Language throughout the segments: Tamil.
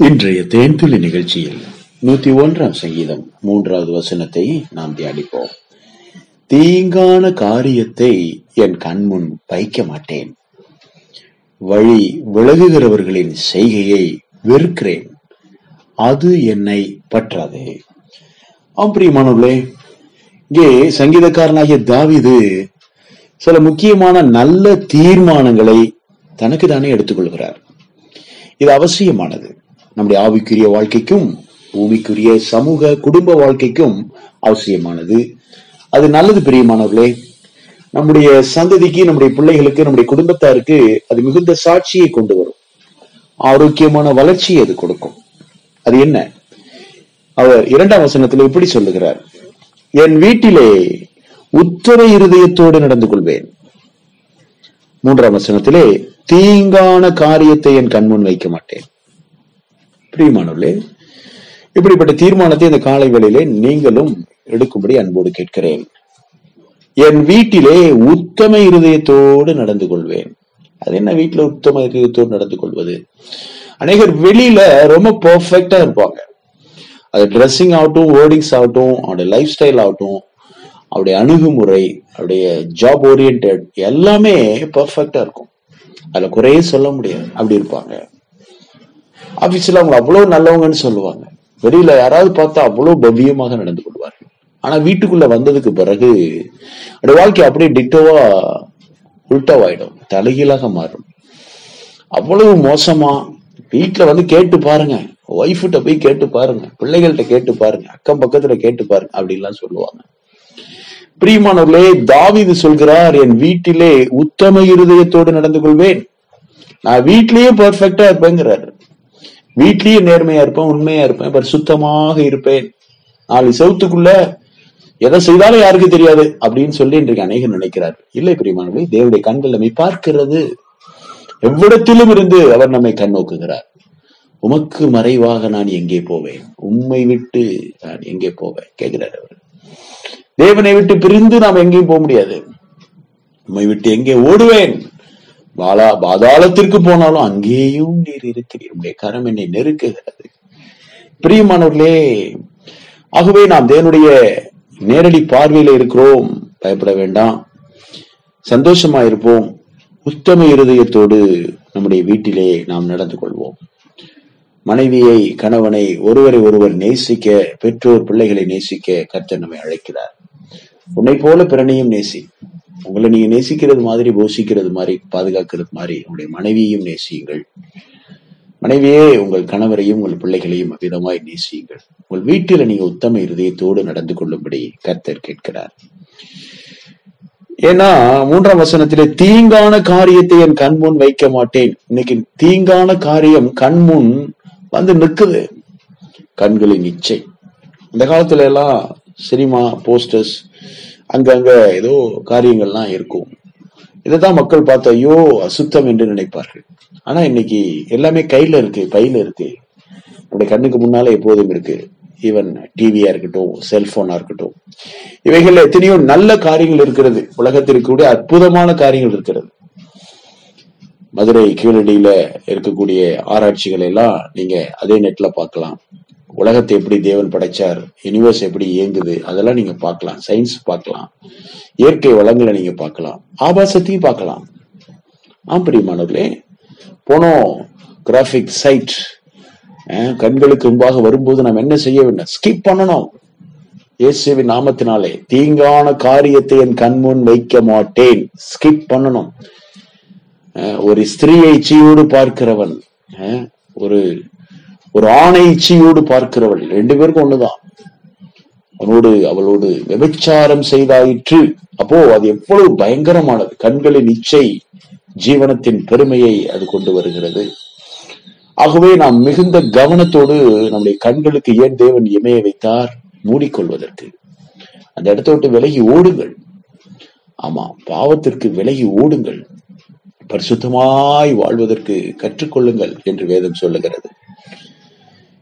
இன்றைய தேன்துளி நிகழ்ச்சியில் நூத்தி ஒன்றாம் சங்கீதம் மூன்றாவது வசனத்தை நாம் தியானிப்போம். தீங்கான காரியத்தை என் கண்முன் வைக்க மாட்டேன். வழி விலகுகிறவர்களின் செய்கையை வெறுக்கிறேன். அது என்னை பற்றாது. ஆம் இங்கே சங்கீதக்காரனாகிய தாவிது சில முக்கியமான நல்ல தீர்மானங்களை தனக்கு தானே எடுத்துக்கொள்கிறார். இது அவசியமானது. நம்முடைய ஆவிக்குரிய வாழ்க்கைக்கும் பூமிக்குரிய சமூக குடும்ப வாழ்க்கைக்கும் அவசியமானது. அது நல்லது பிரியமானவர்களே. நம்முடைய சந்ததிக்கு நம்முடைய பிள்ளைகளுக்கு நம்முடைய குடும்பத்தாருக்கு அது மிகுந்த சாட்சியை கொண்டு வரும். ஆரோக்கியமான வளர்ச்சியை அது கொடுக்கும். அது என்ன? அவர் இரண்டாம் வசனத்தில் இப்படி சொல்லுகிறார். என் வீட்டிலே உத்தர இருதயத்தோடு நடந்து கொள்வேன். மூன்றாம் வசனத்திலே தீங்கான காரியத்தை என் கண்முன் வைக்க மாட்டேன். பிரியமானவர்களே இப்படிப்பட்ட தீர்மானத்தை இந்த காலை வேளையிலே நீங்களும் எடுக்கும்படி அன்போடு கேட்கிறேன். என் வீட்டிலே உத்தம இருதயத்தோடு நடந்து கொள்வேன். அது என்ன வீட்டுல உத்தம இருதயத்தோடு நடந்து கொள்வது? அநேகர் வெளியில ரொம்ப பர்ஃபெக்டா இருப்பாங்க. அது ட்ரெஸ்ஸிங் ஆகட்டும் வேர்டிங்ஸ் ஆகட்டும் அவருடைய லைஃப் ஸ்டைல் ஆகட்டும் அவருடைய அணுகுமுறை அவருடைய ஜாப் ஓரியன்ட் எல்லாமே பர்ஃபெக்டா இருக்கும். அதுல குறையே சொல்ல முடியாது. அப்படி இருப்பாங்க. ஆபீஸ்ல அவங்க அவ்வளவு நல்லவங்கன்னு சொல்லுவாங்க. வெளியில யாராவது பார்த்தா அவ்வளவு பவ்யமாக நடந்து கொள்வார்கள். ஆனா வீட்டுக்குள்ள வந்ததுக்கு பிறகு அந்த வாழ்க்கை அப்படியே டிட்டோவா உள்டவாயிடும். தலைகீழாக மாறும். அவ்வளவு மோசமா வீட்டுல வந்து கேட்டு பாருங்க. ஒய்ஃபிட்ட போய் கேட்டு பாருங்க. பிள்ளைகள்கிட்ட கேட்டு பாருங்க. அக்கம் பக்கத்துல கேட்டு பாருங்க. அப்படின்லாம் சொல்லுவாங்க. பிரியமானவர்களே தாவிது சொல்கிறார் என் வீட்டிலே உத்தம இருதயத்தோடு நடந்து கொள்வேன். நான் வீட்லயே பர்ஃபெக்டா இருப்பேங்கிறாரு. வீட்லயே நேர்மையா இருப்பேன் உண்மையா இருப்பேன் பரிசுத்தமாக இருப்பேன். நாலு செவத்துக்குள்ள எதை செய்தாலும் யாருக்கு தெரியாது அப்படின்னு சொல்லி இன்றைக்கு அநேகர் நினைக்கிறார் இல்லை பிரியமானவர்களே தேவடைய கண்கள் நம்மை பார்க்கிறது. எவ்விடத்திலும் இருந்து அவர் நம்மை கண்ணோக்குகிறார் உமக்கு மறைவாக நான் எங்கே போவேன்? உண்மை விட்டு நான் எங்கே போவேன்? கேட்கிறார் அவர். தேவனை விட்டு பிரிந்து நாம் எங்கேயும் போக முடியாது. உண்மை விட்டு எங்கே ஓடுவேன்? பாலா பாதாளத்திற்கு போனாலும் அங்கேயும் நீர் இருக்கிறீர். உடைய கரம் என்னை நெருக்குகிறது. பிரியமானவர்களே ஆகவே நாம் தேவனுடைய நேரடி பார்வையில இருக்கிறோம். பயப்பட வேண்டாம். சந்தோஷமா இருப்போம் உத்தம இருதயத்தோடு நம்முடைய வீட்டிலே நாம் நடந்து கொள்வோம். மனைவியை கணவனை ஒருவரை ஒருவர் நேசிக்க பெற்றோர் பிள்ளைகளை நேசிக்க கர்த்தர் நம்மை அழைக்கிறார். உன்னை போல பிறனையும் நேசி. உங்களை நீங்க நேசிக்கிறது மாதிரி போஷிக்கிறது மாதிரி பாதுகாக்கிறது மாதிரி உங்களுடைய மனைவியையும் நேசியுங்கள். மனைவியே உங்கள் கணவரையும் உங்கள் பிள்ளைகளையும் அவ்விதமாய் நேசியுங்கள். உங்கள் வீட்டில நீங்க உத்தம இருதயத்தோடு நடந்து கொள்ளும்படி கர்த்தர் கேட்கிறார். ஏன்னா மூன்றாம் வசனத்திலே தீங்கான காரியத்தை என் கண்முன் வைக்க மாட்டேன். இன்னைக்கு தீங்கான காரியம் கண்முன் வந்து நிற்குது. கண்களின் இச்சை. இந்த காலத்துல எல்லாம் சினிமா போஸ்டர்ஸ் அங்கங்க ஏதோ காரியங்கள்லாம் இருக்கும். இதைதான் மக்கள் பார்த்து ஐயோ அசுத்தம் என்று நினைப்பார்கள். ஆனா இன்னைக்கு எல்லாமே கையில இருக்கு பையில இருக்கு. நம்முடைய கண்ணுக்கு முன்னாலே எப்போதும் இருக்கு. ஈவன் டிவியா இருக்கட்டும் செல்போனா இருக்கட்டும். இவைகள்ல எத்தனையோ நல்ல காரியங்கள் இருக்கிறது. உலகத்தில் கூட அற்புதமான காரியங்கள் இருக்கிறது. மதுரை கீழடியில இருக்கக்கூடிய ஆராய்ச்சிகளை எல்லாம் நீங்க அதே நெட்ல பார்க்கலாம். உலகத்தை எப்படி தேவன் படைச்சார் யூனிவர்ஸ் எப்படி இயங்குது அதெல்லாம் நீங்க பார்க்கலாம் சயின்ஸ் பார்க்கலாம் இயற்கை வளங்களை நீங்க பார்க்கலாம் ஆபாசத்தையும் பார்க்கலாம். ஆம் பிரியமானவர்களே போனோம் கிராபிக் சைட் கண்களுக்கு முன்பாக வரும்போது நாம் என்ன செய்ய வேண்டும்? ஸ்கிப் பண்ணணும். இயேசுவின் நாமத்தினாலே தீங்கான காரியத்தை என் கண்முன் வைக்க மாட்டேன். ஸ்கிப் பண்ணணும். ஒரு ஸ்திரீயை சீயோடு பார்க்கிறவன் ஒரு ஒரு ஆணை இச்சையோடு பார்க்கிறவள் ரெண்டு பேருக்கும் ஒண்ணுதான். அவனோடு அவளோடு விபச்சாரம் செய்தாயிற்று. அப்போ அது எவ்வளவு பயங்கரமானது. கண்களின் இச்சை ஜீவனத்தின் பெருமையை அது கொண்டு வருகிறது. ஆகவே நாம் மிகுந்த கவனத்தோடு நம்முடைய கண்களுக்கு ஏன் தேவன் இமைய வைத்தார்? மூடிக்கொள்வதற்கு. அந்த இடத்தை விட்டு விலகி ஓடுங்கள். ஆமா பாவத்திற்கு விலகி ஓடுங்கள். பரிசுத்தமாய் வாழ்வதற்கு கற்றுக்கொள்ளுங்கள் என்று வேதம் சொல்லுகிறது.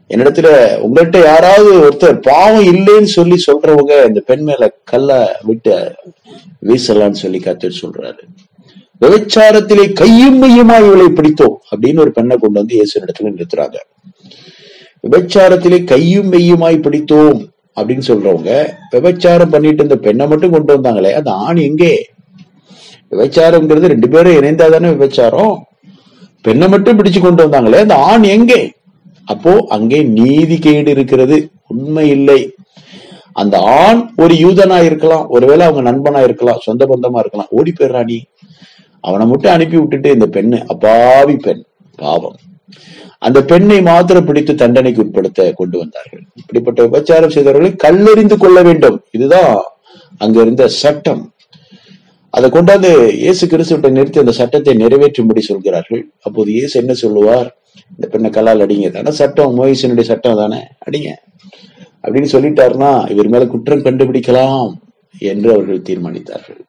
என்னிடத்துல உங்கள்கிட்ட யாராவது ஒருத்தர் பாவம் இல்லைன்னு சொல்லி சொல்றவங்க இந்த பெண் மேல கல்ல விட்டு வீசலாம்னு சொல்லி கத்தர் சொல்றாரு. விபச்சாரத்திலே கையும் மையுமாய் இவளை பிடித்தோம் அப்படின்னு ஒரு பெண்ணை கொண்டு வந்து இயேசு இடத்துல நிறுத்துறாங்க. விபச்சாரத்திலே கையும் மெய்யுமாய் பிடித்தோம் அப்படின்னு சொல்றவங்க விபச்சாரம் பண்ணிட்டு இருந்த பெண்ணை மட்டும் கொண்டு வந்தாங்களே அந்த ஆண் எங்கே? விபச்சாரம்ங்கிறது ரெண்டு பேரும் இணைந்தாதானே விபச்சாரம்? பெண்ணை மட்டும் பிடிச்சு கொண்டு வந்தாங்களே அந்த ஆண் எங்கே? அப்போ அங்கே நீதி கேடு இருக்கிறது. உண்மை இல்லை. அந்த ஆண் ஒரு யூதனா இருக்கலாம். ஒருவேளை அவங்க நண்பனா இருக்கலாம். சொந்த பந்தமா இருக்கலாம். ஓடி போயிடுறா நீ. அவனை மட்டும் அனுப்பி விட்டுட்டு இந்த பெண்ணு அப்பாவி பெண். பாவம். அந்த பெண்ணை மாத்திரம் பிடித்து தண்டனைக்கு உட்படுத்த கொண்டு வந்தார்கள். இப்படிப்பட்ட விபச்சாரம் செய்தவர்களை கல்லெறிந்து கொள்ள வேண்டும். இதுதான் அங்க இருந்த சட்டம். அதை கொண்டாந்து இயேசு கிறிஸ்துவிட்ட நிறுத்தி அந்த சட்டத்தை நிறைவேற்றும்படி சொல்கிறார்கள். அப்போது இயேசு என்ன சொல்லுவார்? இந்த பெண்ணை கல்லால் அடிங்க. தானே சட்டம். மோயிசனுடைய சட்டம் தானே? அடிங்க. அப்படின்னு சொல்லிட்டாருன்னா இவர் மேல குற்றம் கண்டுபிடிக்கலாம் என்று அவர்கள் தீர்மானித்தார்கள்.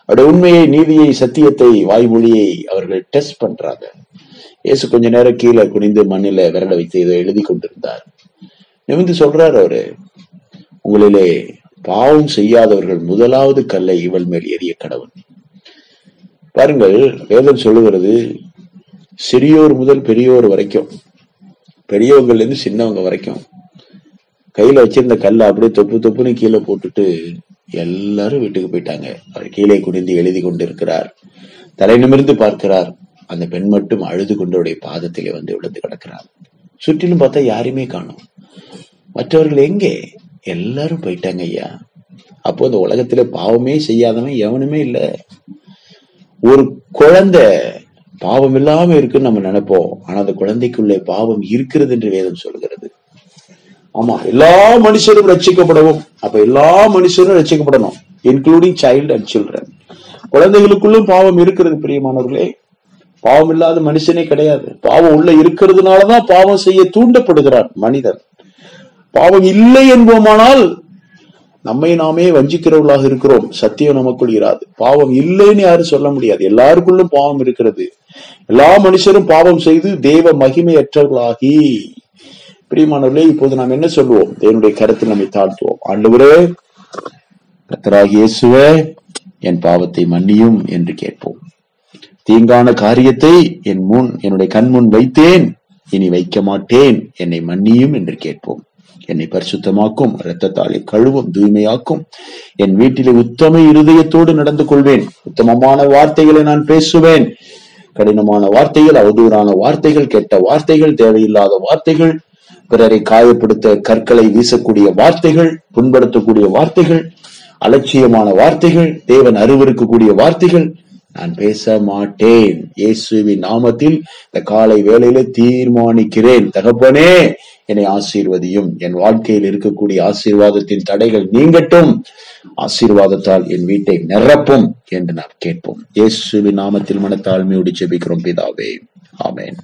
அவருடைய உண்மையை நீதியை சத்தியத்தை வாய்மொழியை அவர்கள் டெஸ்ட் பண்றாங்க. இயேசு கொஞ்ச நேரம் கீழே குனிந்து மண்ணில விரல வைத்து இதை எழுதி கொண்டிருந்தார். நிமிந்து சொல்றாரு அவரு உங்களிலே பாவம் செய்யாதவர்கள் முதலாவது கல்லை இவள் மேல் எரிய கடவுள். பாருங்கள் வேதம் சொல்லுகிறது சிறியோர் முதல் பெரியோர் வரைக்கும் பெரியவங்கள்ல இருந்து சின்னவங்க வரைக்கும் கையில வச்சிருந்த கல்லை அப்படியே தொப்பு தொப்புன்னு கீழே போட்டுட்டு எல்லாரும் வீட்டுக்கு போயிட்டாங்க. அவர் கீழே குனிந்து எழுதி கொண்டிருக்கிறார். தலை நிமிர்ந்து பார்க்கிறார். அந்த பெண் மட்டும் அழுது கொண்டு அவருடைய பாதத்திலே வந்து விழுந்து கிடக்கிறார் சுற்றிலும் பார்த்தா யாரையுமே காணும். மற்றவர்கள் எங்கே? எல்லாரும் போயிட்டாங்க ஐயா. அப்போ இந்த உலகத்துல பாவமே செய்யாதவன் எவனுமே இல்ல. ஒரு குழந்தை பாவம் இல்லாம இருக்குன்னு நம்ம நினைப்போம். ஆனா அந்த குழந்தைக்குள்ளே பாவம் இருக்கிறது என்று வேதம் சொல்கிறது. ஆமா எல்லா மனுஷரும் ரச்சிக்கப்படவும் அப்ப எல்லா மனுஷரும் ரட்சிக்கப்படணும் இன்க்ளூடிங் சைல்டு அண்ட் சில்ட்ரன் குழந்தைகளுக்குள்ளும் பாவம் இருக்கிறது பிரியமானவர்களே. பாவம் இல்லாத மனுஷனே கிடையாது. பாவம் உள்ள இருக்கிறதுனாலதான் பாவம் செய்ய தூண்டப்படுகிறான் மனிதன். பாவம் இல்லை என்போமானால் நம்மை நாமே வஞ்சிக்கிறவர்களாக இருக்கிறோம். சத்தியம் நமக்குள் இராது. பாவம் இல்லைன்னு யாரும் சொல்ல முடியாது. எல்லாருக்குள்ளும் பாவம் இருக்கிறது. எல்லா மனுஷரும் பாவம் செய்து தேவ மகிமையற்றவர்களாகி. பிரியமானவர்களே இப்போது நாம் என்ன சொல்லுவோம் தேவனுடைய கருத்தில் நம்மை தாழ்த்துவோம். ஆண்டவரே கத்தராகி இயேசுவே என் பாவத்தை மன்னியும் என்று கேட்போம். தீங்கான காரியத்தை என் முன் என்னுடைய கண் முன் வைத்தேன். இனி வைக்க மாட்டேன் என்னை மன்னியும் என்று கேட்போம். என்னை பரிசுத்தமாக்கும் இரத்தத்தாலே கழுவும் தூய்மையாக்கும். என் வீட்டிலே உத்தம இருதயத்தோடு நடந்து கொள்வேன். உத்தமமான வார்த்தைகளை நான் பேசுவேன். கடினமான வார்த்தைகள் அவதூறான வார்த்தைகள் கெட்ட வார்த்தைகள் தேவையில்லாத வார்த்தைகள் பிறரை காயப்படுத்த கற்களை வீசக்கூடிய வார்த்தைகள் புண்படுத்தக்கூடிய வார்த்தைகள் அலட்சியமான வார்த்தைகள் தேவன் அறிவிருக்கக்கூடிய வார்த்தைகள் நான் பேச மாட்டேன் இயேசுவின் நாமத்தில் இந்த காலை வேளையில தீர்மானிக்கிறேன். தகப்பனே என்னை ஆசீர்வதியும். என் வாழ்க்கையில் இருக்கக்கூடிய ஆசீர்வாதத்தின் தடைகள் நீங்கட்டும். ஆசீர்வாதத்தால் என் வீட்டை நிரப்பும் என்று நாம் கேட்போம். இயேசுவின் நாமத்தில் மனத்தாழ்மையோடு ஜெபிக்கிறோம் பிதாவே. ஆமேன்.